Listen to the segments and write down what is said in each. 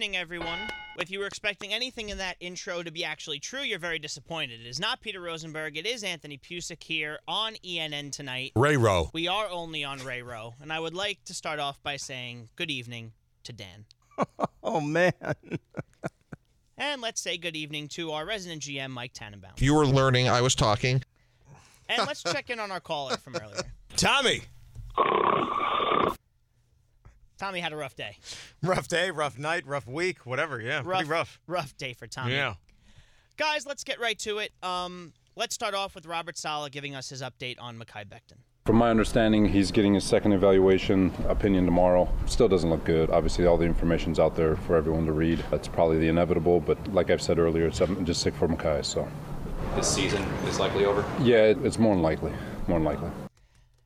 Evening, everyone. If you were expecting anything in that intro to be actually true, you're very disappointed. It is not Peter Rosenberg. It is Anthony Pucik here on ENN tonight. Ray Rowe. We are only on Ray Row, and I would like to start off by saying good evening to Dan. Oh man. And let's say good evening to our resident GM, Mike Tannenbaum. You were learning. I was talking. And let's check in on our caller from earlier. Tommy. Tommy had a rough day. Rough day, rough night, rough week, whatever. Yeah, pretty rough. Rough day for Tommy. Yeah. Guys, let's get right to it. Um, let's start off with Robert Saleh giving us his update on Mekhi Becton. From my understanding, he's getting his second evaluation opinion tomorrow. Still doesn't look good. Obviously, all the information's out there for everyone to read. That's probably the inevitable, but like I've said earlier, it's I'm just sick for Mekhi, so. This season is likely over. Yeah, it's more than likely. More than likely.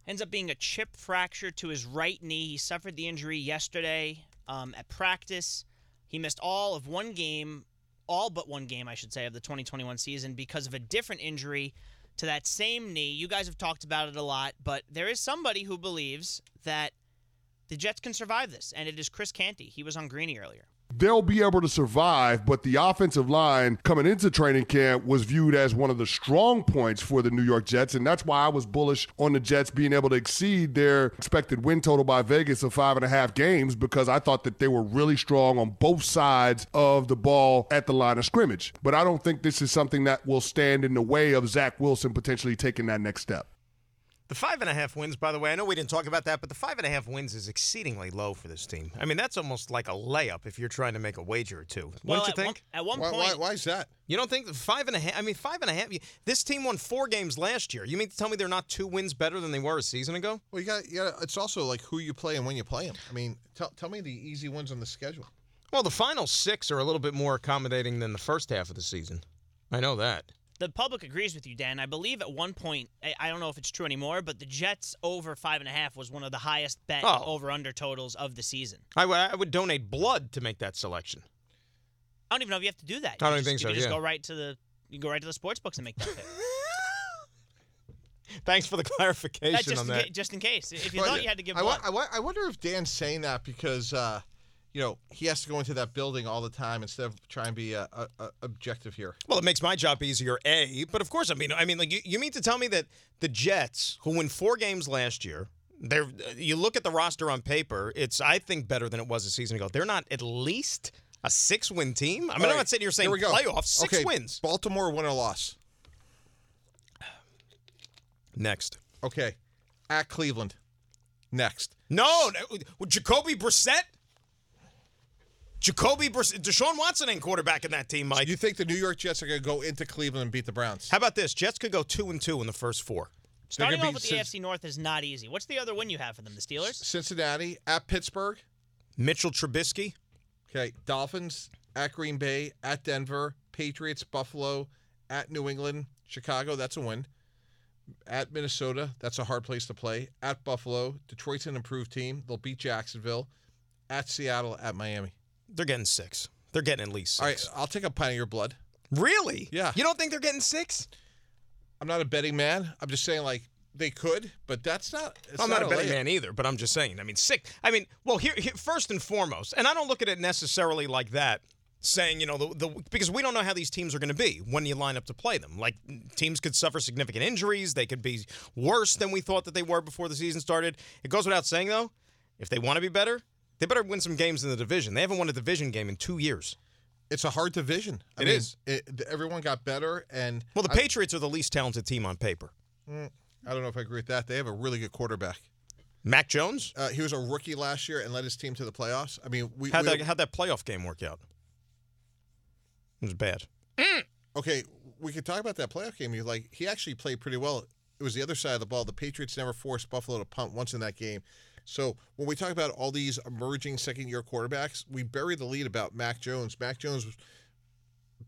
Ends up being a chip fracture to his right knee. He suffered the injury yesterday um, at practice. He missed all of one game, all but one game, I should say, of the 2021 season because of a different injury to that same knee. You guys have talked about it a lot, but there is somebody who believes that the Jets can survive this, and it is Chris Canty. He was on Greeny earlier. They'll be able to survive, but the offensive line coming into training camp was viewed as one of the strong points for the New York Jets, and that's why I was bullish on the Jets being able to exceed their expected win total by Vegas of five and a half games because I thought that they were really strong on both sides of the ball at the line of scrimmage. But I don't think this is something that will stand in the way of Zach Wilson potentially taking that next step. The five and a half wins, by the way, I know we didn't talk about that, but the five and a half wins is exceedingly low for this team. I mean, that's almost like a layup if you're trying to make a wager or two. Well, Wouldn't you at one- think? at one Why- point- why- why is that? You don't think five and a half? I mean, five and a half. you- This team won four games last year. You mean to tell me they're not two wins better than they were a season ago? Well, you got, you got. It's also like who you play and when you play them. I mean, tell, tell me the easy ones on the schedule. Well, the final six are a little bit more accommodating than the first half of the season. I know that. The public agrees with you, Dan. I believe at one point, I- I don't know if it's true anymore, but the Jets over five and a half was one of the highest bet Oh. over under totals of the season. I, w- I would donate blood to make that selection. I don't even know if you have to do that. I don't You just, think you so, can just yeah. go right to the you go right to the sports books and make that pick. Thanks for the clarification That's just on in that. ca- just in case. If you Well, thought you had to give I, blood, wa- I, wa- I wonder if Dan's saying that because, uh, you know, he has to go into that building all the time instead of trying to be uh, uh, uh, objective here. Well, it makes my job easier, a. But of course, I mean, I mean, like you, you mean to tell me that the Jets, who won four games last year, they're you look at the roster on paper, it's I think better than it was a season ago. They're not at least a six-win team. I mean, All I'm not sitting here saying go. playoffs, six okay, wins. Baltimore win or loss. Next. Okay, at Cleveland. Next. No, no Jacoby Brissett. Jacoby Brissett. Deshaun Watson ain't quarterback in that team, Mike. You think the New York Jets are going to go into Cleveland and beat the Browns? How about this? Jets could go two and two in the first four. starting gonna off with the Cin- AFC North is not easy. What's the other win you have for them? The Steelers. Cincinnati at Pittsburgh. Mitchell Trubisky. Okay, Dolphins at Green Bay, at Denver, Patriots, Buffalo, at New England, Chicago. That's a win. At Minnesota, that's a hard place to play. At Buffalo, Detroit's an improved team. They'll beat Jacksonville. At Seattle, at Miami. They're getting six. They're getting at least All six. right, I'll take a pint of your blood. Really? Yeah. You don't think they're getting six? I'm not a betting man. I'm just saying, like, they could, but that's not. I'm not, a betting man either, but I'm just saying. I mean, six. I mean, well, here, here first and foremost, and I don't look at it necessarily like that, saying you know the, the because we don't know how these teams are going to be when you line up to play them. Like teams could suffer significant injuries, they could be worse than we thought that they were before the season started. It goes without saying though, if they want to be better, They better win some games in the division. They haven't won a division game in two years. It's a hard division. I It mean, is. It, everyone got better, and Well, the I- Patriots are the least talented team on paper. Mm, I don't know if I agree with that. They have a really good quarterback. Mac Jones? Uh, he was a rookie last year and led his team to the playoffs. I mean, we How'd we- that, how'd that playoff game work out? It was bad. okay, we could talk about that playoff game. You like he actually played pretty well. It was the other side of the ball. The Patriots never forced Buffalo to punt once in that game. So when we talk about all these emerging second year quarterbacks, we bury the lead about Mac Jones. Mac Jones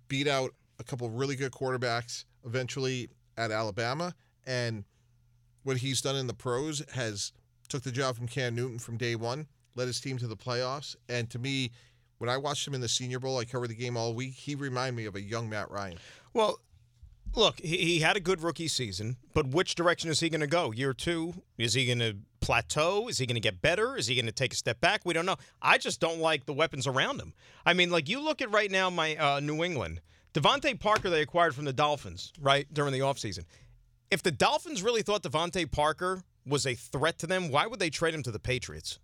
beat out a couple really good quarterbacks eventually at Alabama, and what he's done in the pros has took the job from Cam Newton from day one, led his team to the playoffs, and to me, when I watched him in the Senior Bowl, I covered the game all week. He reminded me of a young Matt Ryan. Well, look, he, he had a good rookie season, but which direction is he going to go? Year two? Is he going to plateau? Is he going to get better? Is he going to take a step back? We don't know. I just don't like the weapons around him. I mean, like you look at right now, my uh, New England, DeVante Parker they acquired from the Dolphins, right, during the offseason. If the Dolphins really thought DeVante Parker was a threat to them, why would they trade him to the Patriots?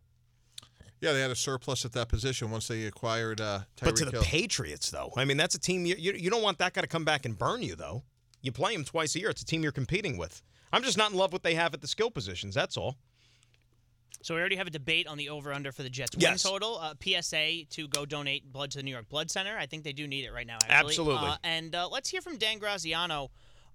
Yeah, they had a surplus at that position once they acquired uh, Tyreek But to the Hill. Patriots, though, I mean, that's a team you, you you don't want that guy to come back and burn you, though. You play him twice a year. It's a team you're competing with. I'm just not in love with what they have at the skill positions. That's all. So we already have a debate on the over/under for the Jets Yes. win total. Uh, PSA to go donate blood to the New York Blood Center. I think they do need it right now. Actually. Absolutely. Uh, and uh, let's hear from Dan Graziano.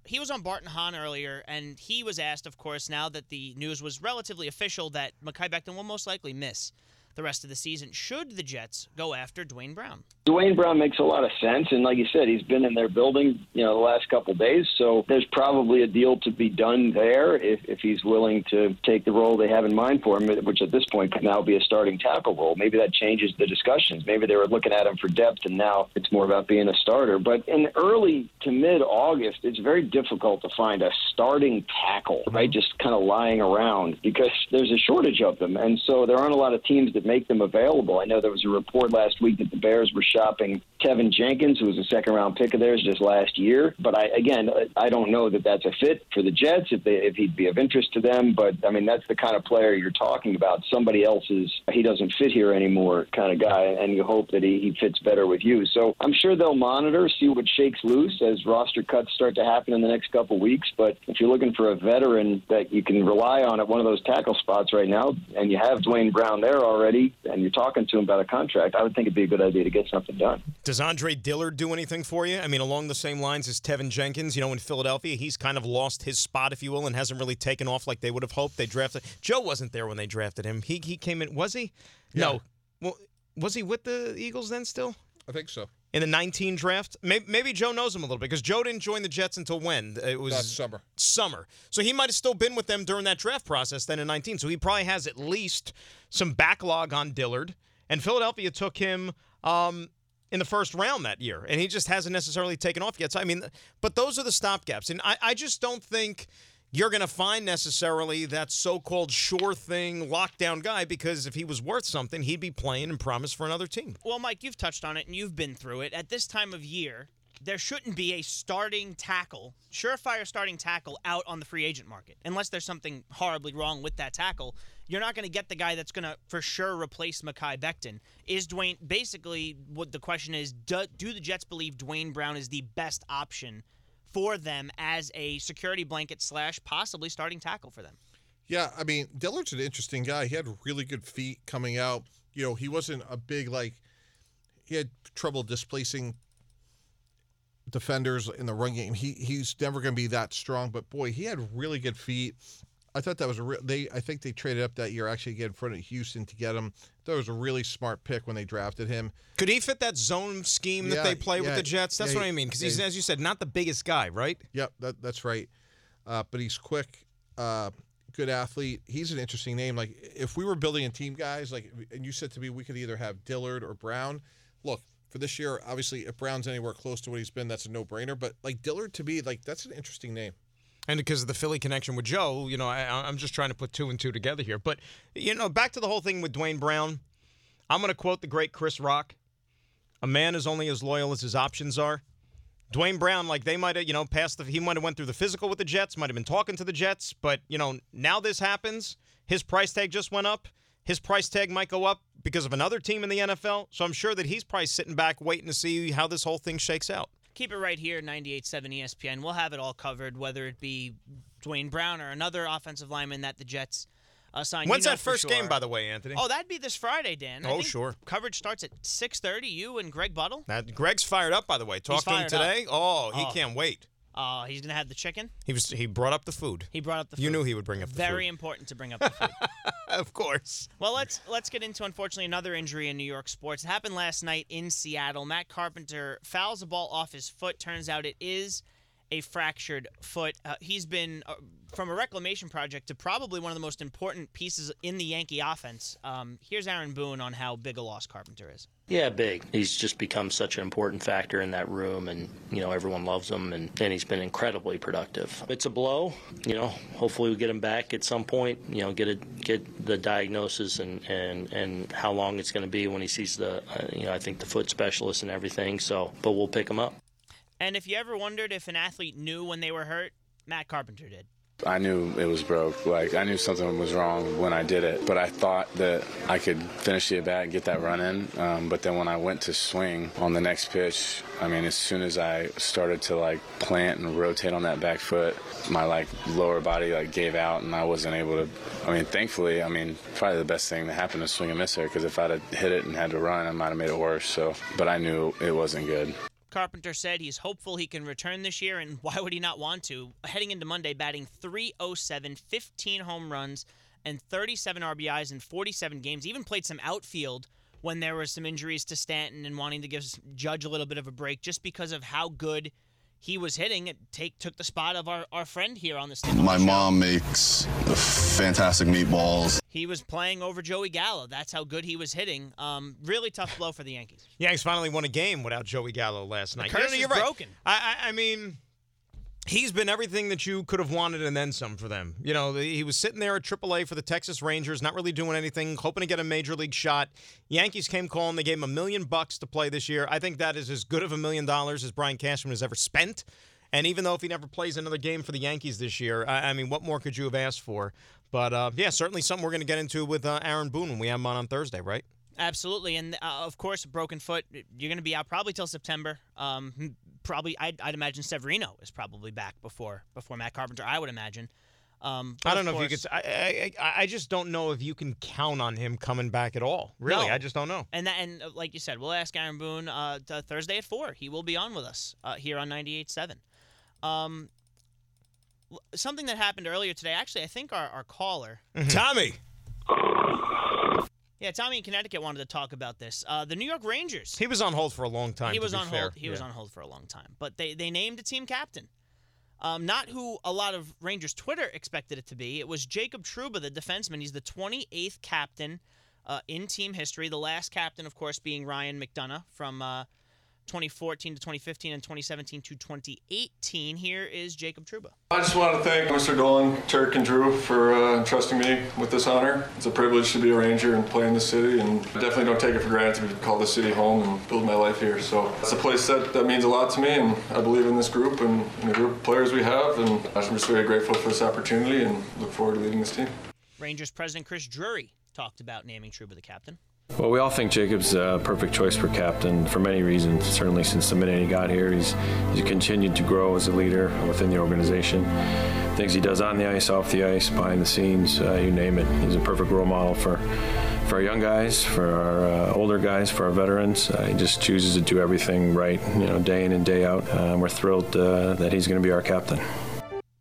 He was on Bart and Hahn earlier, and he was asked, of course, now that the news was relatively official that Mekhi Becton will most likely miss the rest of the season. Should the Jets go after Duane Brown? Duane Brown makes a lot of sense, and like you said, he's been in their building, you know, the last couple days. So there's probably a deal to be done there if, if he's willing to take the role they have in mind for him, which at this point could now be a starting tackle role. Maybe that changes the discussions. Maybe they were looking at him for depth, and now it's more about being a starter. But in early to mid August, it's very difficult to find a starting tackle, right? Just kind of lying around because there's a shortage of them, and so there aren't a lot of teams that make them available. I know there was a report last week that the Bears were shopping Teven Jenkins, who was a second round pick of theirs just last year. But I again, I don't know that that's a fit for the Jets if they if he'd be of interest to them. But I mean, that's the kind of player you're talking about. Somebody else's he doesn't fit here anymore kind of guy, and you hope that he, he fits better with you. So I'm sure they'll monitor, see what shakes loose as roster cuts start to happen in the next couple weeks. But if you're looking for a veteran that you can rely on at one of those tackle spots right now, and you have Duane Brown there already, and you're talking to him about a contract, I would think it'd be a good idea to get something done. Does Andre Dillard do anything for you? I mean, along the same lines as Teven Jenkins, you know, in Philadelphia, he's kind of lost his spot, if you will, and hasn't really taken off like they would have hoped. They drafted Joe wasn't there when they drafted him. He he came in, was he? No. Well, was he with the Eagles then still? I think so. In the 19 draft? Maybe, maybe Joe knows him a little bit because Joe didn't join the Jets until when? It was That summer. Summer. So he might have still been with them during that draft process then in 19. So he probably has at least some backlog on Dillard. And Philadelphia took him um, in the first round that year, and he just hasn't necessarily taken off yet. So I mean, but those are the stopgaps, and I, I just don't think you're going to find necessarily that so-called sure thing lockdown guy because if he was worth something, he'd be playing and promised for another team. Well, Mike, you've touched on it and you've been through it. At this time of year, there shouldn't be a starting tackle, surefire starting tackle out on the free agent market. Unless there's something horribly wrong with that tackle, you're not going to get the guy that's going to for sure replace Mekhi Becton. Is Duane basically what the question is do, do the Jets believe Duane Brown is the best option for them as a security blanket slash possibly starting tackle for them? Yeah, I mean, Dillard's an interesting guy. He had really good feet coming out. You know, he wasn't a big like he had trouble displacing defenders in the run game. He he's never going to be that strong, but boy, he had really good feet. I thought that was a real. They I think they traded up that year actually get in front of Houston to get him. That was a really smart pick when they drafted him. Could he fit that zone scheme that Yeah, they play with the Jets? That's yeah, what I mean. Because yeah. he's, as you said, not the biggest guy, right? Yep, that, that's right. Uh, but he's quick, uh, good athlete. He's an interesting name. Like if we were building a team, guys, like and you said to me, we could either have Dillard or Brown. Look for this year, obviously, if Brown's anywhere close to what he's been, that's a no-brainer. But like Dillard to me, like that's an interesting name. And because of the Philly connection with Joe, you know, I, I'm just trying to put two and two together here. But, you know, back to the whole thing with Duane Brown, I'm going to quote the great Chris Rock A man is only as loyal as his options are. Duane Brown, like they might have, you know, passed the, he might have went through the physical with the Jets, might have been talking to the Jets, but, you know, now this happens. His price tag just went up. his price tag might go up because of another team in the NFL. So I'm sure that he's probably sitting back waiting to see how this whole thing shakes out. Keep it right here, 98.7 ESPN. We'll have it all covered, whether it be Duane Brown or another offensive lineman that the Jets uh, signed. When's You know that first game, by the way, Anthony? Oh, that'd be this Friday, Dan. I Oh, think sure. Coverage starts at 6:30. You and Greg Buttle. Now, Greg's fired up, by the way. Talked to him fired up. today. Oh, he Oh. can't wait. Uh, he's gonna have the chicken. He was he brought up the food. He brought up the. Food. You knew he would bring up the food. Very food. important to bring up the food. of course. Well, let's let's get into unfortunately another injury in New York sports. It happened last night in Seattle. Matt Carpenter fouls a ball off his foot. Turns out it is a fractured foot. Uh, he's been uh, from a reclamation project to probably one of the most important pieces in the Yankee offense. Um, here's Aaron Boone on how big a loss Carpenter is. Yeah, big. He's just become such an important factor in that room, and you know everyone loves him, and, and he's been incredibly productive. It's a blow, you know. Hopefully, we get him back at some point. You know, get it, get the diagnosis and and and how long it's going to be when he sees the, uh, you know, I think the foot specialist and everything. So, but we'll pick him up. And if you ever wondered if an athlete knew when they were hurt, Matt Carpenter did. I knew it was broke. Like I knew something was wrong when I did it, but I thought that I could finish the at bat and get that run in. Um, but then when I went to swing on the next pitch, I mean, as soon as I started to like plant and rotate on that back foot, my like lower body like gave out, and I wasn't able to. I mean, thankfully, I mean, probably the best thing that happened to swing and miss there because if I'd have hit it and had to run, I might have made it worse. So, but I knew it wasn't good. Carpenter said he's hopeful he can return this year, and why would he not want to? Heading into Monday, batting 307, 15 home runs, and 37 RBIs in 47 games. Even played some outfield when there were some injuries to Stanton and wanting to give Judge a little bit of a break just because of how good he was hitting. It take took the spot of our, our friend here on the stage. My mom makes fantastic meatballs. He was playing over Joey Gallo. That's how good he was hitting. Um, really tough blow for the Yankees. Yankees finally won a game without Joey Gallo last night. curse You know, is you're right. broken. I, I, I mean, he's been everything that you could have wanted and then some for them. You know, he was sitting there at AAA for the Texas Rangers, not really doing anything, hoping to get a major league shot. Yankees came calling. They gave him a million bucks to play this year. I think that is as good of a million dollars as Brian Cashman has ever spent. And even though if he never plays another game for the Yankees this year, I, I mean, what more could you have asked for? But uh, yeah, certainly something we're going to get into with uh, Aaron Boone when we have him on on Thursday, right? Absolutely, and uh, of course, broken foot. You're going to be out probably till September. Um, probably, I'd, I'd imagine Severino is probably back before before Matt Carpenter. I would imagine. Um, I don't of know if you course- could. I, I I just don't know if you can count on him coming back at all. Really, No. I just don't know. And that, and uh, like you said, we'll ask Aaron Boone uh, Thursday at four. He will be on with us uh, here on 98.7. Um, something that happened earlier today. Actually, I think our, our caller, Tommy. Yeah, Tommy in Connecticut, wanted to talk about this. Uh, the New York Rangers. He was on hold for a long time. he was on fair. hold. He was on hold for a long time, but they they named a team captain. Um, not who a lot of Rangers Twitter expected it to be. It was Jacob Trouba, the defenseman. He's the 28th captain uh, in team history. The last captain, of course, being Ryan McDonagh from uh, 2014 to 2015 and 2017 to 2018. Here is Jacob Trouba. I just want to thank Mr. Dolan, Turk, and Drew for uh, trusting me with this honor. It's a privilege to be a Ranger and play in the city, and I definitely don't take it for granted to be called the city home and build my life here. So it's a place that, that means a lot to me, and I believe in this group and in the group of players we have, and I'm just very grateful for this opportunity and look forward to leading this team. Rangers president Chris Drury talked about naming Trouba the captain. Well, we all think Jacob's a perfect choice for captain for many reasons. Certainly, since the minute he got here, he's he's continued to grow as a leader within the organization. Things he does on the ice, off the ice, behind the scenes, uh, you name it. He's a perfect role model for for our young guys, for our uh, older guys, for our veterans. Uh, he just chooses to do everything right, you know, day in and day out. Uh, we're thrilled uh, that he's going to be our captain.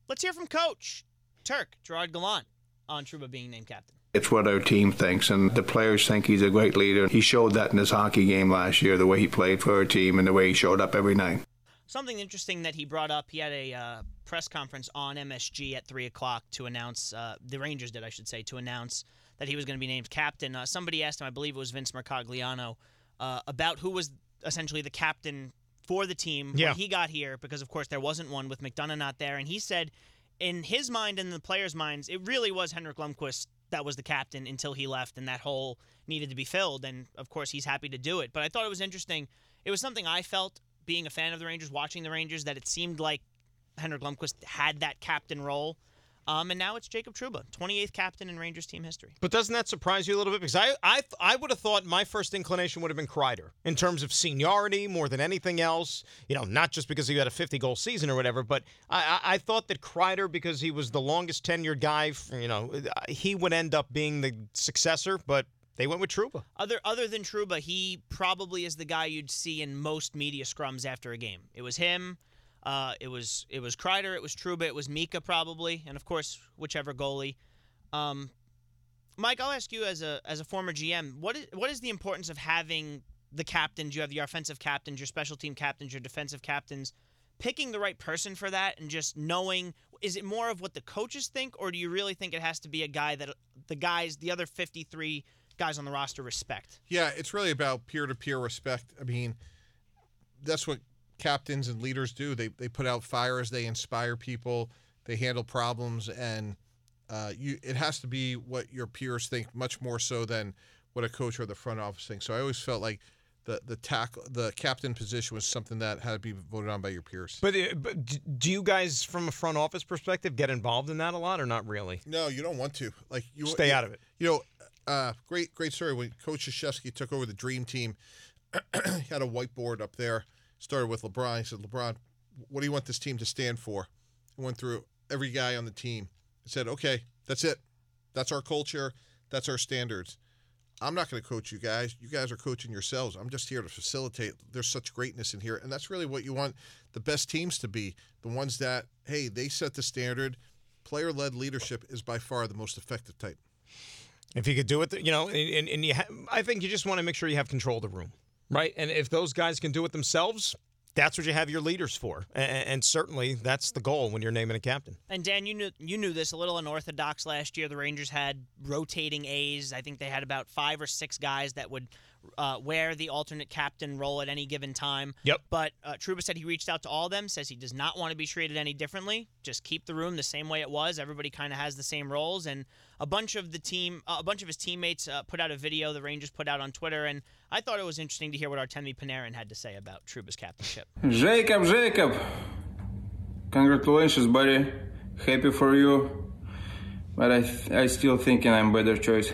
Let's hear from Coach Turk Gerard Gallant on Trouba being named captain. It's what our team thinks, and the players think he's a great leader. He showed that in his hockey game last year, the way he played for our team and the way he showed up every night. Something interesting that he brought up, he had a uh, press conference on MSG at 3 o'clock to announce, uh, the Rangers did, I should say, to announce that he was going to be named captain. Uh, somebody asked him, I believe it was Vince Mercogliano, uh, about who was essentially the captain for the team Yeah. when he got here, because of course there wasn't one with McDonagh not there. And he said, in his mind and the players' minds, it really was Henrik Lundqvist that was the captain until he left, and that hole needed to be filled. And of course, he's happy to do it. But I thought it was interesting. It was something I felt being a fan of the Rangers, watching the Rangers, that it seemed like Henrik Lundqvist had that captain role. Um, and now it's Jacob Trouba, 28th captain in Rangers team history. But doesn't that surprise you a little bit? Because I, I, I would have thought my first inclination would have been Kreider in terms of seniority more than anything else. You know, not just because he had a 50 goal season or whatever, but I, I, I thought that Kreider, because he was the longest tenured guy, you know, he would end up being the successor. But they went with Trouba. Other other than Trouba, he probably is the guy you'd see in most media scrums after a game. It was him. Uh, it was it was Kreider, it was Trouba, it was Mika probably, and of course whichever goalie. Um, Mike, I'll ask you as a as a former GM, what is what is the importance of having the captains? You have your offensive captains, your special team captains, your defensive captains. Picking the right person for that and just knowing is it more of what the coaches think, or do you really think it has to be a guy that the guys, the other fifty three guys on the roster respect? Yeah, it's really about peer to peer respect. I mean, that's what captains and leaders do. They they put out fires, they inspire people, they handle problems, and uh, you it has to be what your peers think much more so than what a coach or the front office thinks. So I always felt like the the tackle the captain position was something that had to be voted on by your peers. But, uh, but do you guys, from a front office perspective, get involved in that a lot or not really? No, you don't want to. Like you stay you, out of it. You know, uh, great great story when Coach Krzyzewski took over the Dream Team. he had a whiteboard up there started with LeBron. He said, LeBron, what do you want this team to stand for? He went through every guy on the team and said, okay, that's it. That's our culture. That's our standards. I'm not going to coach you guys. You guys are coaching yourselves. I'm just here to facilitate. There's such greatness in here. And that's really what you want the best teams to be the ones that, hey, they set the standard. Player led leadership is by far the most effective type. If you could do it, you know, and, and you ha- I think you just want to make sure you have control of the room. Right. And if those guys can do it themselves, that's what you have your leaders for. And, and, certainly that's the goal when you're naming a captain. And Dan, you knew you knew this a little unorthodox last year. The Rangers had rotating A's. I think they had about five or six guys that would uh, wear the alternate captain role at any given time. Yep. But uh, Trouba said he reached out to all of them, says he does not want to be treated any differently. Just keep the room the same way it was. Everybody kind of has the same roles, and a bunch of the team, uh, a bunch of his teammates uh, put out a video the Rangers put out on Twitter, and I thought it was interesting to hear what Artemi Panarin had to say about Trouba's captainship. Jacob, Jacob, congratulations, buddy. Happy for you, but I, th- I still thinking I'm better choice.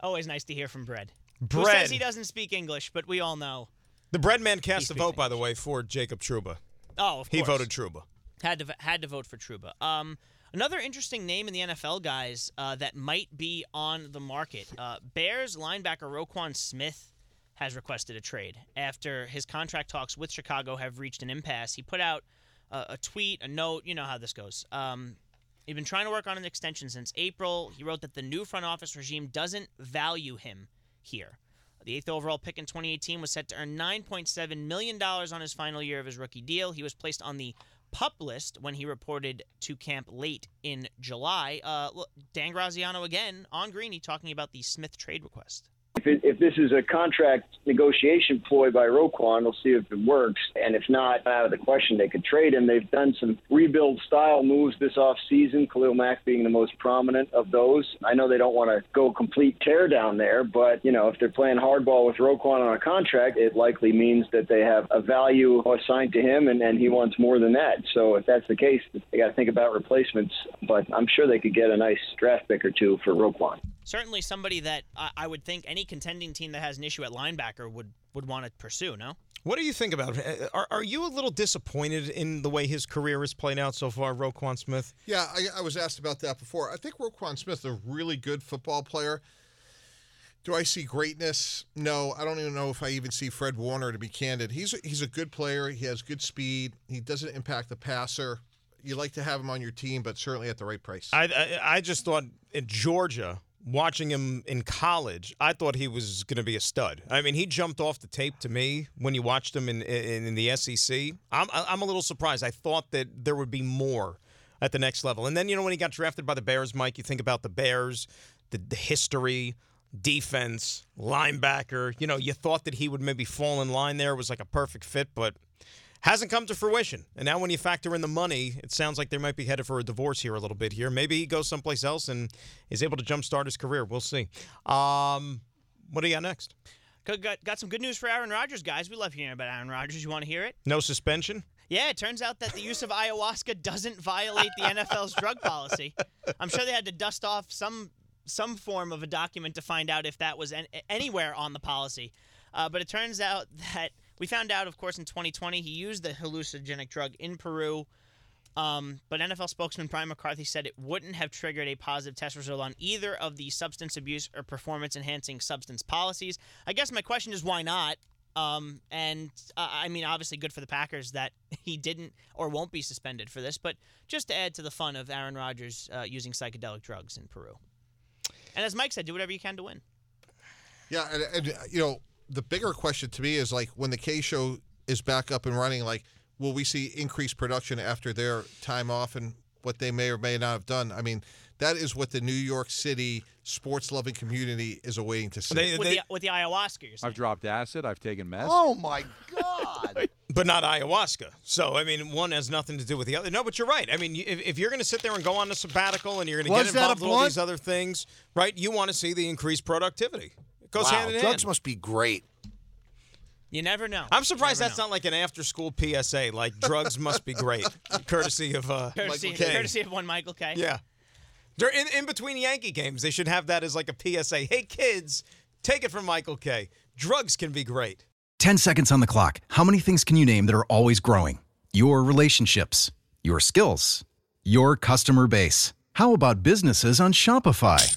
Always nice to hear from Bread. Bread. Who says he doesn't speak English, but we all know. The bread man cast a vote, by the way, for Jacob Trouba. Oh, he voted Trouba. Had to had to vote for Trouba. Um, another interesting name in the NFL, guys, uh, that might be on the market. Uh, Bears linebacker Roquan Smith has requested a trade after his contract talks with Chicago have reached an impasse. He put out a, a tweet, a note. You know how this goes. Um, he'd been trying to work on an extension since April. He wrote that the new front office regime doesn't value him here. The eighth overall pick in 2018 was set to earn $9.7 million on his final year of his rookie deal. He was placed on the pup list when he reported to camp late in July. Uh, Dan Graziano again on Greeny talking about the Smith trade request. If, it, if this is a contract negotiation ploy by Roquan, we'll see if it works. And if not, out of the question, they could trade him. They've done some rebuild style moves this offseason, Khalil Mack being the most prominent of those. I know they don't want to go complete tear down there, but, you know, if they're playing hardball with Roquan on a contract, it likely means that they have a value assigned to him and, and he wants more than that. So if that's the case, they got to think about replacements. But I'm sure they could get a nice draft pick or two for Roquan certainly somebody that I, I, would think any contending team that has an issue at linebacker would would want to pursue. No. What do you think about it? Uh, are, are you a little disappointed in the way his career has played out so far, Roquan Smith? Yeah, I, I was asked about that before. I think Roquan Smith is a really good football player. Do I see greatness? No, I don't even know if I even see Fred Warner. To be candid, he's a, he's a good player. He has good speed. He doesn't impact the passer. You like to have him on your team, but certainly at the right price. I I, I just thought in Georgia watching him in college, I thought he was going to be a stud. I mean, he jumped off the tape to me when you watched him in in, in the SEC. I'm I'm a little surprised. I thought that there would be more at the next level. And then you know when he got drafted by the Bears, Mike, you think about the Bears, the, the history, defense, linebacker. You know, you thought that he would maybe fall in line there. Was like a perfect fit, but hasn't come to fruition. And now, when you factor in the money, it sounds like they might be headed for a divorce here a little bit here. Maybe he goes someplace else and is able to jumpstart his career. We'll see. Um, what do you got next? Got, got some good news for Aaron Rodgers, guys. We love hearing about Aaron Rodgers. You want to hear it? No suspension? Yeah, it turns out that the use of ayahuasca doesn't violate the NFL's drug policy. I'm sure they had to dust off some some form of a document to find out if that was an, anywhere on the policy. Uh, but it turns out that we found out, of course, in 2020 he used the hallucinogenic drug in Peru. Um, but NFL spokesman Brian McCarthy said it wouldn't have triggered a positive test result on either of the substance abuse or performance enhancing substance policies. I guess my question is why not? Um, and uh, I mean, obviously, good for the Packers that he didn't or won't be suspended for this, but just to add to the fun of Aaron Rodgers uh, using psychedelic drugs in Peru. And as Mike said, do whatever you can to win. Yeah, and, and you know, the bigger question to me is like when the K show is back up and running, like will we see increased production after their time off and what they may or may not have done? I mean, that is what the New York City sports loving community is awaiting to see. with, the, with the ayahuasca, you're saying. I've dropped acid. I've taken meth. Oh my god! but not ayahuasca. So I mean, one has nothing to do with the other. No, but you're right. I mean, if, if you're going to sit there and go on a sabbatical and you're going to get involved with all these other things, right? You want to see the increased productivity. It goes wow, hand in drugs hand. must be great. You never know. I'm surprised Never that's not like an after-school PSA. Like drugs must be great, courtesy of uh, Courtesy, Michael Caine. courtesy of one Michael Kay. Yeah. Dur- In, in between Yankee games, they should have that as like a PSA. Hey, kids, take it from Michael Kay. Drugs can be great. 10 seconds on the clock. How many things can you name that are always growing? Your relationships, your skills, your customer base. How about businesses on Shopify?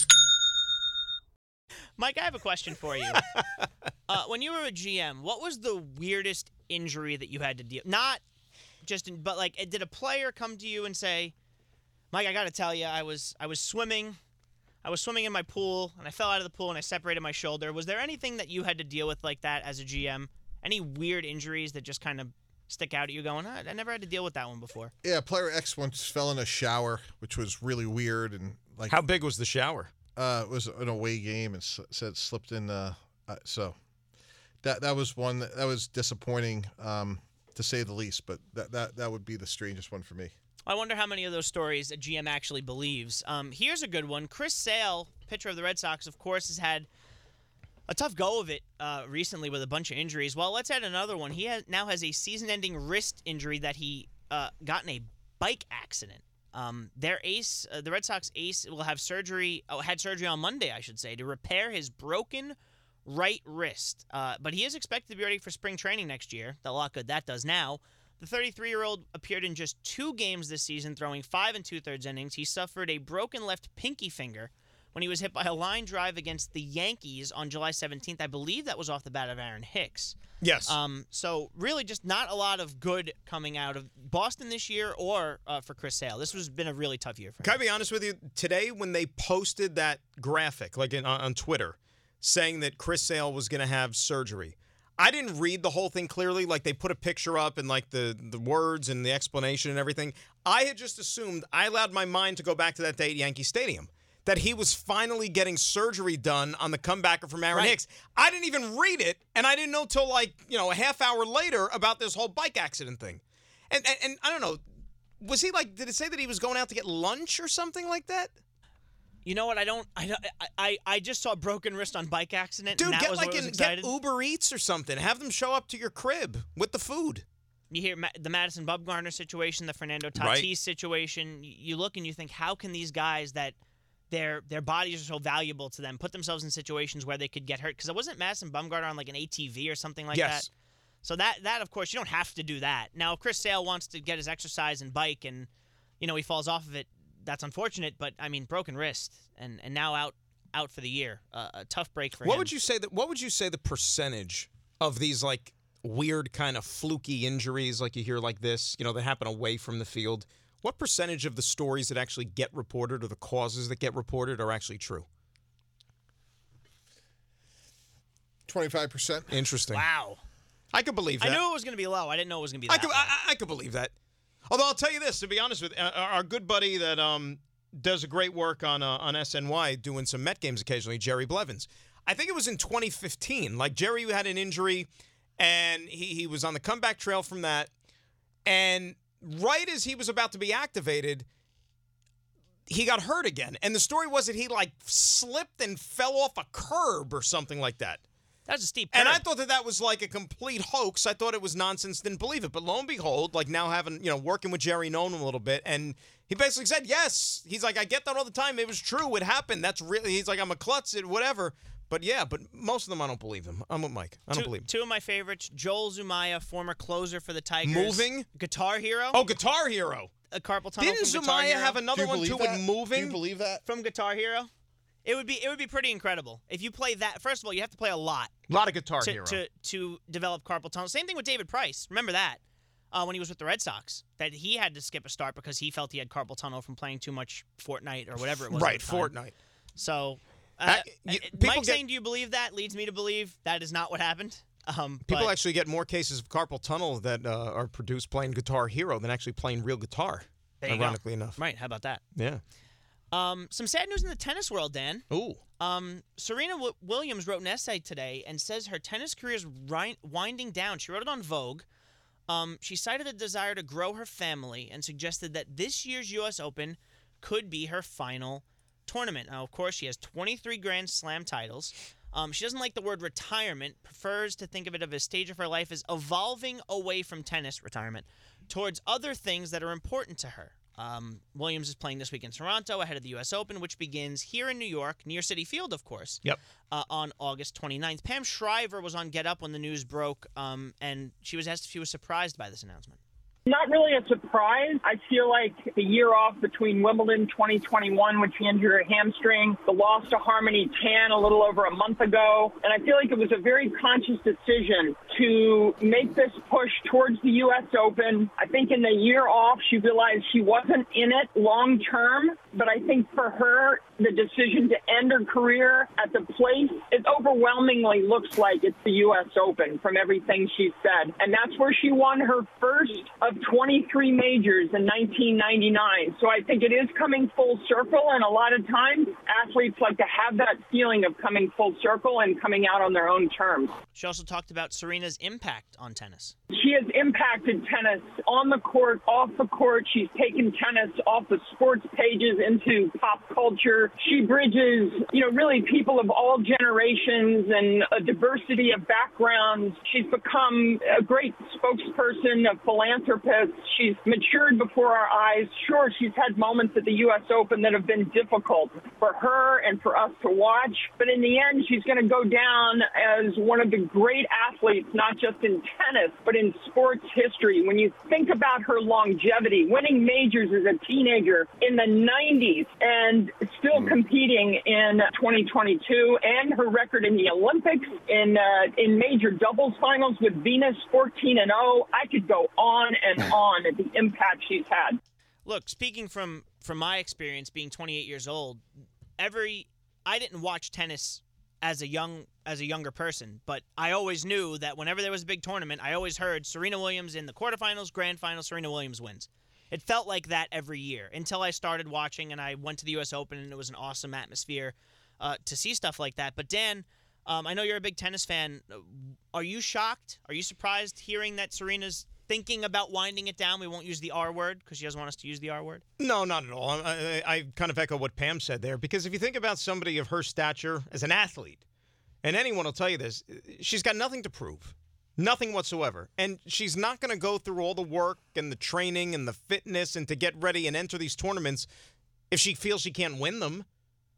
Mike, I have a question for you. uh, when you were a GM, what was the weirdest injury that you had to deal? Not just, in, but like, did a player come to you and say, "Mike, I got to tell you, I was I was swimming, I was swimming in my pool, and I fell out of the pool and I separated my shoulder." Was there anything that you had to deal with like that as a GM? Any weird injuries that just kind of stick out at you, going, "Ah, "I never had to deal with that one before." Yeah, player X once fell in a shower, which was really weird and like. How big was the shower? Uh, it was an away game and said slipped in. Uh, uh, so that that was one that, that was disappointing, um, to say the least. But that that that would be the strangest one for me. I wonder how many of those stories a GM actually believes. Um, here's a good one. Chris Sale, pitcher of the Red Sox, of course, has had a tough go of it uh, recently with a bunch of injuries. Well, let's add another one. He has, now has a season-ending wrist injury that he uh, got in a bike accident. Um, their ace, uh, the Red Sox ace, will have surgery. Oh, had surgery on Monday, I should say, to repair his broken right wrist. Uh, but he is expected to be ready for spring training next year. The lot good that does now. The 33 year old appeared in just two games this season, throwing five and two thirds innings. He suffered a broken left pinky finger when he was hit by a line drive against the Yankees on July 17th. I believe that was off the bat of Aaron Hicks. Yes. Um, so really, just not a lot of good coming out of Boston this year, or uh, for Chris Sale. This has been a really tough year for him. Can I be honest with you? Today, when they posted that graphic, like in, on Twitter, saying that Chris Sale was going to have surgery, I didn't read the whole thing clearly. Like they put a picture up and like the the words and the explanation and everything. I had just assumed. I allowed my mind to go back to that day at Yankee Stadium. That he was finally getting surgery done on the comebacker from Aaron Right. Hicks. I didn't even read it, and I didn't know till like you know a half hour later about this whole bike accident thing. And and, and I don't know, was he like? Did it say that he was going out to get lunch or something like that? You know what? I don't. I don't- I, I, just saw broken wrist on bike accident. Dude, and that get was like an, get Uber Eats or something. Have them show up to your crib with the food. You hear the Madison Bumgarner situation, the Fernando Tatis Right. situation. You look and you think, how can these guys that their their bodies are so valuable to them put themselves in situations where they could get hurt? Because it wasn't Madison Bumgarner on like an ATV or something like Yes. that. So that that of course you don't have to do that. Now, if Chris Sale wants to get his exercise and bike, and you know he falls off of it, that's unfortunate. But I mean, broken wrist and and now out out for the year. Uh, a tough break for What him. would you say that? What would you say the percentage of these like weird kind of fluky injuries, like you hear like this, you know, that happen away from the field? What percentage of the stories that actually get reported or the causes that get reported are actually true? Twenty five percent. Interesting. Wow. I could believe that. I knew it was going to be low. I didn't know it was going to be I that. could, low. I, I could believe that. Although I'll tell you this, to be honest with you, uh, our good buddy that um, does a great work on uh, on SNY doing some Met games occasionally, Jerry Blevins. I think it was in 2015. Like Jerry had an injury, and he he was on the comeback trail from that, and right as he was about to be activated, he got hurt again. And the story was that he like slipped and fell off a curb or something like that. That was a steep. And I thought that that was like a complete hoax. I thought it was nonsense. Didn't believe it. But lo and behold, like now having you know working with Jerry him a little bit, and he basically said yes. He's like, I get that all the time. It was true. It happened. That's really. He's like, I'm a klutz. It whatever. But yeah, but most of them I don't believe them. I'm with Mike. I don't two, believe him. Two of my favorites: Joel Zumaya, former closer for the Tigers, Moving? Guitar Hero. Oh, Guitar Hero. a carpal tunnel. Didn't Zumaya Hero. have another one too with moving? Do You believe that? from Guitar Hero? It would be it would be pretty incredible if you play that. First of all, you have to play a lot A lot of Guitar to, Hero. to to develop carpal tunnel. Same thing with David Price. Remember that uh, when he was with the Red Sox, that he had to skip a start because he felt he had carpal tunnel from playing too much Fortnite or whatever it was. right. Fortnite. So, uh, Uh, you- Mike get- saying, "Do you believe that?" leads me to believe that is not what happened. Um, People but- actually get more cases of carpal tunnel that uh, are produced playing Guitar Hero than actually playing real guitar. You go. ironically enough. Right? How about that? Yeah. Um, some sad news in the tennis world, Dan. Ooh. Um, Serena w- Williams wrote an essay today and says her tennis career is ri- winding down. She wrote it on Vogue. Um, she cited a desire to grow her family and suggested that this year's U.S. Open could be her final tournament. Now, of course, she has 23 Grand Slam titles. Um, she doesn't like the word retirement, prefers to think of it as a stage of her life as evolving away from tennis retirement towards other things that are important to her. Um, Williams is playing this week in Toronto ahead of the U.S. Open, which begins here in New York, near Citi Field, of course. Yep. Uh, on August 29th. Pam Shriver was on Get Up when the news broke, um, and she was asked if she was surprised by this announcement. Not really a surprise. I feel like the year off between Wimbledon 2021, when she injured her hamstring, the loss to Harmony Tan a little over a month ago, and I feel like it was a very conscious decision to make this push towards the U.S. Open. I think in the year off, she realized she wasn't in it long term, but I think for her, the decision to end her career at the place, it overwhelmingly looks like it's the U.S. Open from everything she said. And that's where she won her first of 23 majors in 1999. So I think it is coming full circle. And a lot of times, athletes like to have that feeling of coming full circle and coming out on their own terms. She also talked about Serena's impact on tennis. She has impacted tennis on the court, off the court. She's taken tennis off the sports pages into pop culture. She bridges, you know, really people of all generations and a diversity of backgrounds. She's become a great spokesperson, a philanthropist. She's matured before our eyes. Sure, she's had moments at the U.S. Open that have been difficult for her and for us to watch, but in the end, she's going to go down as one of the great athletes, not just in tennis, but in sports history. When you think about her longevity, winning majors as a teenager in the 90s and still competing in 2022, and her record in the Olympics, in uh, in major doubles finals with Venus 14 and 0, I could go on and on at the impact she's had. Look, speaking from from my experience being 28 years old, every I didn't watch tennis as a young as a younger person, but I always knew that whenever there was a big tournament, I always heard Serena Williams in the quarterfinals, grand final, Serena Williams wins. It felt like that every year until I started watching and I went to the U.S. Open and it was an awesome atmosphere uh, to see stuff like that. But Dan, um, I know you're a big tennis fan. Are you shocked? Are you surprised hearing that Serena's thinking about winding it down? We won't use the R word because she doesn't want us to use the R word. No, not at all. I, I, I kind of echo what Pam said there because if you think about somebody of her stature as an athlete, and anyone will tell you this, she's got nothing to prove. Nothing whatsoever. And she's not going to go through all the work and the training and the fitness and to get ready and enter these tournaments if she feels she can't win them.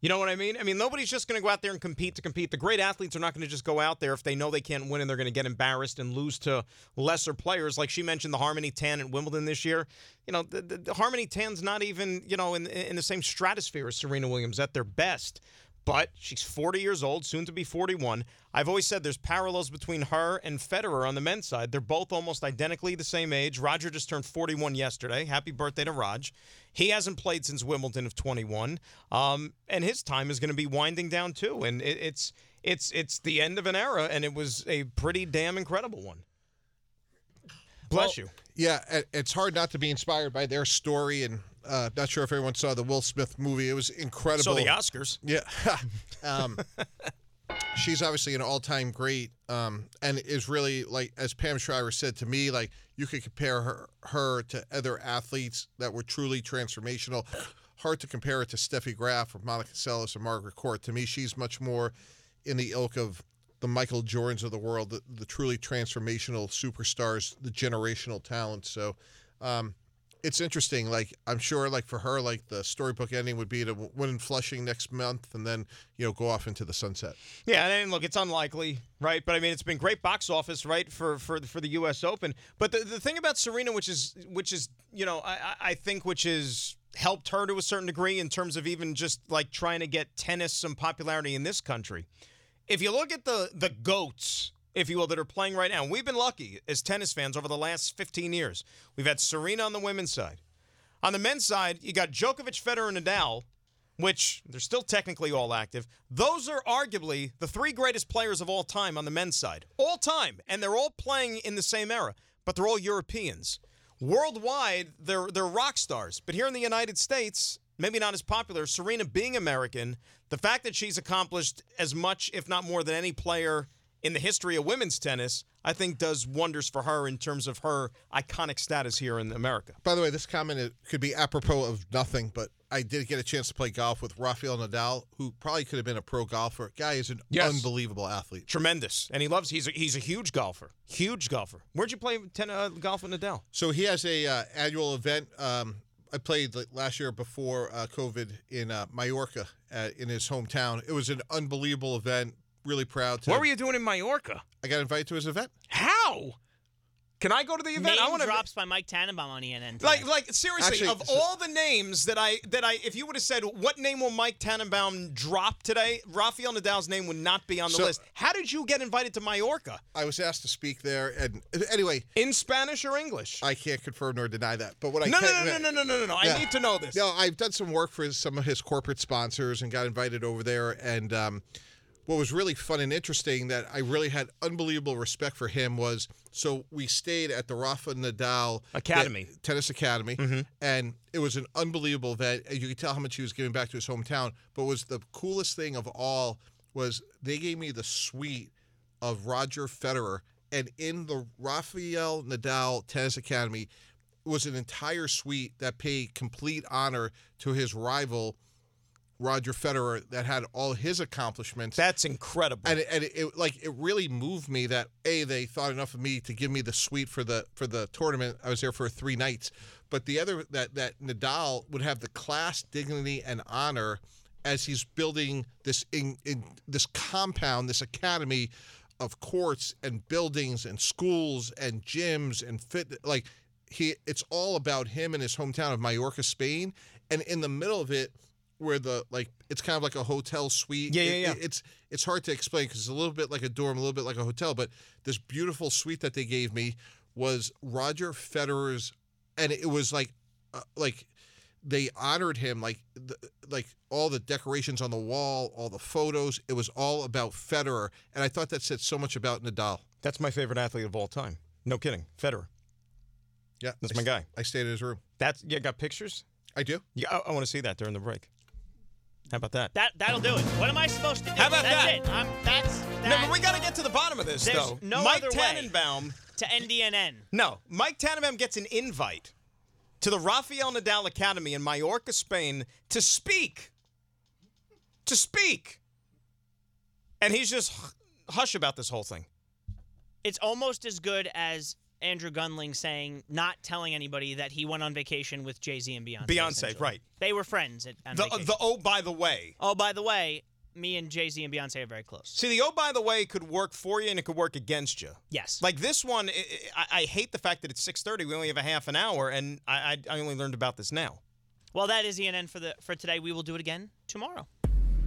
You know what I mean? I mean, nobody's just going to go out there and compete to compete. The great athletes are not going to just go out there if they know they can't win and they're going to get embarrassed and lose to lesser players. Like she mentioned, the Harmony Tan at Wimbledon this year. You know, the, the, the Harmony Tan's not even you know in in the same stratosphere as Serena Williams at their best. But she's 40 years old, soon to be 41. I've always said there's parallels between her and Federer on the men's side. They're both almost identically the same age. Roger just turned 41 yesterday. Happy birthday to Raj. He hasn't played since Wimbledon of 21, um, and his time is going to be winding down too. And it, it's it's it's the end of an era, and it was a pretty damn incredible one. Bless you. Yeah, it's hard not to be inspired by their story, and uh, not sure if everyone saw the Will Smith movie. It was incredible. So the Oscars. Yeah. um, she's obviously an all-time great, um, and is really like as Pam Shriver said to me, like you could compare her her to other athletes that were truly transformational. Hard to compare it to Steffi Graf or Monica Seles or Margaret Court. To me, she's much more in the ilk of the Michael Jordans of the world, the, the truly transformational superstars, the generational talent. So. Um, it's interesting. Like I'm sure, like for her, like the storybook ending would be to win in Flushing next month, and then you know go off into the sunset. Yeah, and look, it's unlikely, right? But I mean, it's been great box office, right, for for for the U.S. Open. But the, the thing about Serena, which is which is you know, I I- I think which is helped her to a certain degree in terms of even just like trying to get tennis some popularity in this country. If you look at the the goats, if you will, that are playing right now, we've been lucky as tennis fans over the last 15 years. We've had Serena on the women's side. On the men's side, you got Djokovic, Federer, and Nadal, which they're still technically all active. Those are arguably the three greatest players of all time on the men's side. All time. And they're all playing in the same era, but they're all Europeans. Worldwide, they're they're rock stars. But here in the United States, maybe not as popular. Serena being American, the fact that she's accomplished as much, if not more, than any player in the history of women's tennis, I think does wonders for her in terms of her iconic status here in America. By the way, this comment could be apropos of nothing, but I did get a chance to play golf with Rafael Nadal, who probably could have been a pro golfer. Guy is an Yes. unbelievable athlete. Tremendous, and he loves. He's a, he's a huge golfer. Huge golfer. Where'd you play ten, uh, golf with Nadal? So he has a uh, annual event. Um, I played last year before uh, COVID in uh, Mallorca uh, in his hometown. It was an unbelievable event. Really proud to. What were you doing in Mallorca? I got invited to his event. How? Can I go to the event? Name I want to drops by Mike Tannenbaum on ENN. today. Like, like seriously, Actually, of so- all the names that I that I, if you would have said what name will Mike Tannenbaum drop today, Rafael Nadal's name would not be on the So- list. How did you get invited to Mallorca? I was asked to speak there, and anyway, in Spanish or English? I can't confirm nor deny that. But what I No, no, can, no, no, no, no, no, no. I Yeah. need to know this. No, I've done some work for some of his corporate sponsors and got invited over there. And um, what was really fun and interesting that I really had unbelievable respect for him was so we stayed at the Rafa Nadal Academy. Tennis Academy, Mm-hmm. and it was an unbelievable event. You could tell how much he was giving back to his hometown. But was the coolest thing of all was they gave me the suite of Roger Federer, and in the Rafael Nadal Tennis Academy was an entire suite that paid complete honor to his rival Roger Federer that had all his accomplishments. That's incredible. And it, and it, it like it really moved me that a they thought enough of me to give me the suite for the for the tournament. I was there for three nights, but the other that that Nadal would have the class, dignity, and honor as he's building this in, in this compound, this academy of courts and buildings and schools and gyms and fit like he it's all about him and his hometown of Mallorca, Spain, and in the middle of it where the like it's kind of like a hotel suite. Yeah, It- yeah, yeah. it- it's it's hard to explain because it's a little bit like a dorm, a little bit like a hotel. But this beautiful suite that they gave me was Roger Federer's, and it was like uh, like they honored him like the, like all the decorations on the wall, all the photos. It was all about Federer, and I thought that said so much about Nadal. That's my favorite athlete of all time. No kidding, Federer. Yeah, That's I my guy. I stayed in his room. That's yeah. got pictures? I do. Yeah, I, I want to see that during the break. How about that? That that'll do it. What am I supposed to do? How about that's that? it. I'm, that's No, that. but we got to get to the bottom of this, There's though. no Mike other way. Tannenbaum. to NDNN. No, Mike Tannenbaum gets an invite to the Rafael Nadal Academy in Mallorca, Spain, to speak. To speak. And he's just hush about this whole thing. It's almost as good as Andrew Gunling saying, not telling anybody that he went on vacation with Jay Z and Beyonce. Beyonce, right. They were friends at, on The, uh, vacation. the oh, by the way. oh, by the way, me and Jay Z and Beyonce are very close. See, the oh, by the way could work for you and it could work against you. Yes. Like this one, I, I, hate the fact that it's 6.30. We only have a half an hour, and I, I, I only learned about this now. Well, that is ENN for the for today. We will do it again tomorrow.